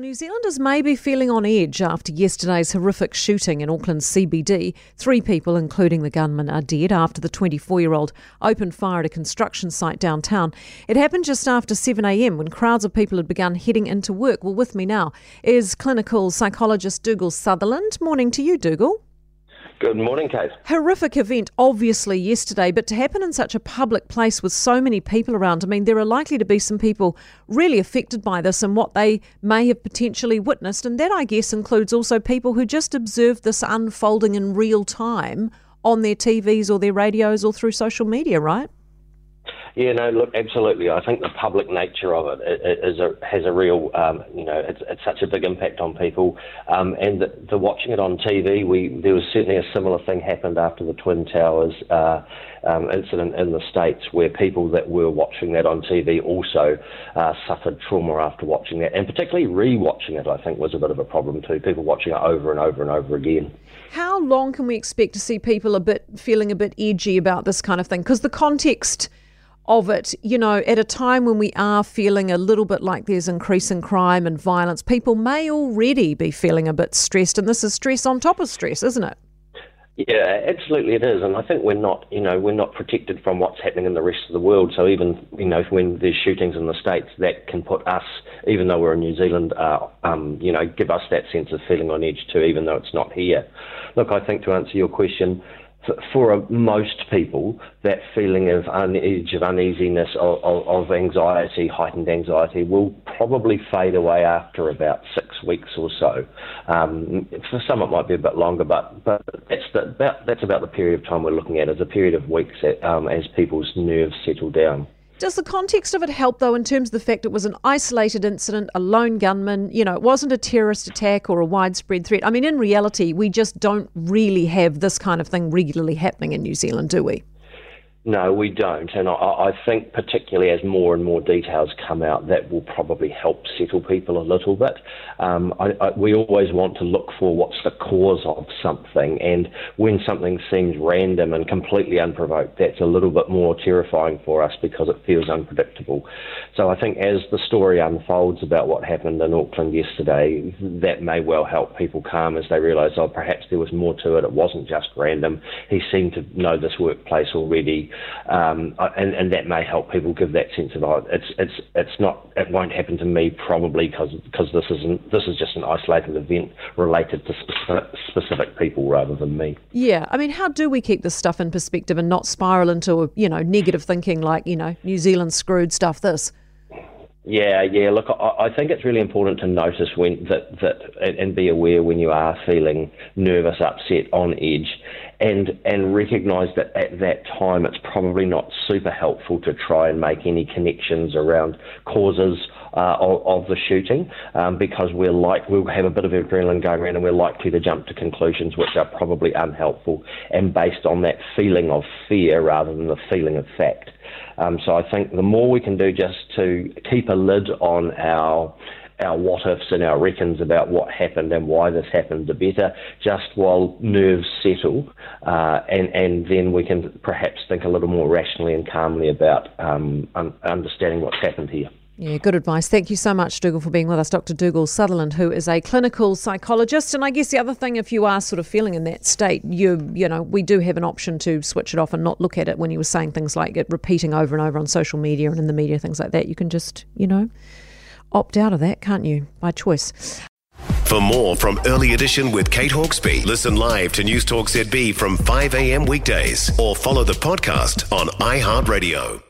New Zealanders may be feeling on edge after yesterday's horrific shooting in Auckland's CBD. Three people, including the gunman, are dead after the 24 year old opened fire at a construction site downtown. It happened just after 7am when crowds of people had begun heading into work. Well, with me now is clinical psychologist Dougal Sutherland. Morning to you, Dougal. Good morning, Kate. Horrific event, obviously, yesterday, but to happen in such a public place with so many people around, I mean, there are likely to be some people really affected by this and what they may have potentially witnessed. And that, I guess, includes also people who just observed this unfolding in real time on their TVs or their radios or through social media, right? Yeah, no, look, absolutely. I think the public nature of it is a, has a real, um, you know, it's, it's, such a big impact on people. Um, and the, the, watching it on TV, we there was certainly a similar thing happened after the Twin Towers uh, um, incident in the States, where people that were watching that on TV also uh, suffered trauma after watching that, and particularly re-watching it. I think was a bit of a problem too. People watching it over and over and over again. How long can we expect to see people a bit feeling a bit edgy about this kind of thing? Because the context of it, you know, at a time when we are feeling a little bit like there's increasing crime and violence, people may already be feeling a bit stressed, and this is stress on top of stress, isn't it? Yeah, absolutely it is, and I think we're not, you know, we're not protected from what's happening in the rest of the world. So even, you know, when there's shootings in the states, that can put us, even though we're in New Zealand, uh, um, you know, give us that sense of feeling on edge too, even though it's not here. Look, I think to answer your question, for most people, that feeling of edge, of uneasiness, of, of, anxiety, heightened anxiety, will probably fade away after about six weeks or so. Um, for some, it might be a bit longer, but but that's the, about that's about the period of time we're looking at as a period of weeks at, um, as people's nerves settle down. Does the context of it help, though, in terms of the fact it was an isolated incident, a lone gunman? You know, it wasn't a terrorist attack or a widespread threat. I mean, in reality, we just don't really have this kind of thing regularly happening in New Zealand, do we? No, we don't. And I, I, think, particularly as more and more details come out, that will probably help settle people a little bit. Um, I, I, we always want to look for what's the cause of something. And when something seems random and completely unprovoked, that's a little bit more terrifying for us because it feels unpredictable. So I think as the story unfolds about what happened in Auckland yesterday, that may well help people calm as they realise, oh, perhaps there was more to it. It wasn't just random. He seemed to know this workplace already um, and, and that may help people give that sense of oh, it's it's it's not it won't happen to me probably because because this isn't this is just an isolated event related to specific, specific people rather than me. Yeah, I mean, how do we keep this stuff in perspective and not spiral into you know negative thinking like you know New Zealand screwed stuff this. Yeah, yeah. Look, I, I, think it's really important to notice when that that and be aware when you are feeling nervous, upset, on edge, and and recognise that at that time it's probably not super helpful to try and make any connections around causes uh, of, of, the shooting um, because we're like we'll have a bit of adrenaline going around and we're likely to jump to conclusions which are probably unhelpful and based on that feeling of fear rather than the feeling of fact. Um, so I think the more we can do just to keep a lid on our our what ifs and our reckons about what happened and why this happened, the better, just while nerves settle, uh, and, and then we can perhaps think a little more rationally and calmly about um, un- understanding what's happened here. Yeah, good advice. Thank you so much, Dougal, for being with us. Dr. Dougal Sutherland, who is a clinical psychologist. And I guess the other thing, if you are sort of feeling in that state, you you know, we do have an option to switch it off and not look at it when you were saying things like it repeating over and over on social media and in the media, things like that. You can just, you know, opt out of that, can't you, by choice. For more from Early Edition with Kate Hawkesby, listen live to News Talk ZB from 5 a.m. weekdays or follow the podcast on iHeartRadio.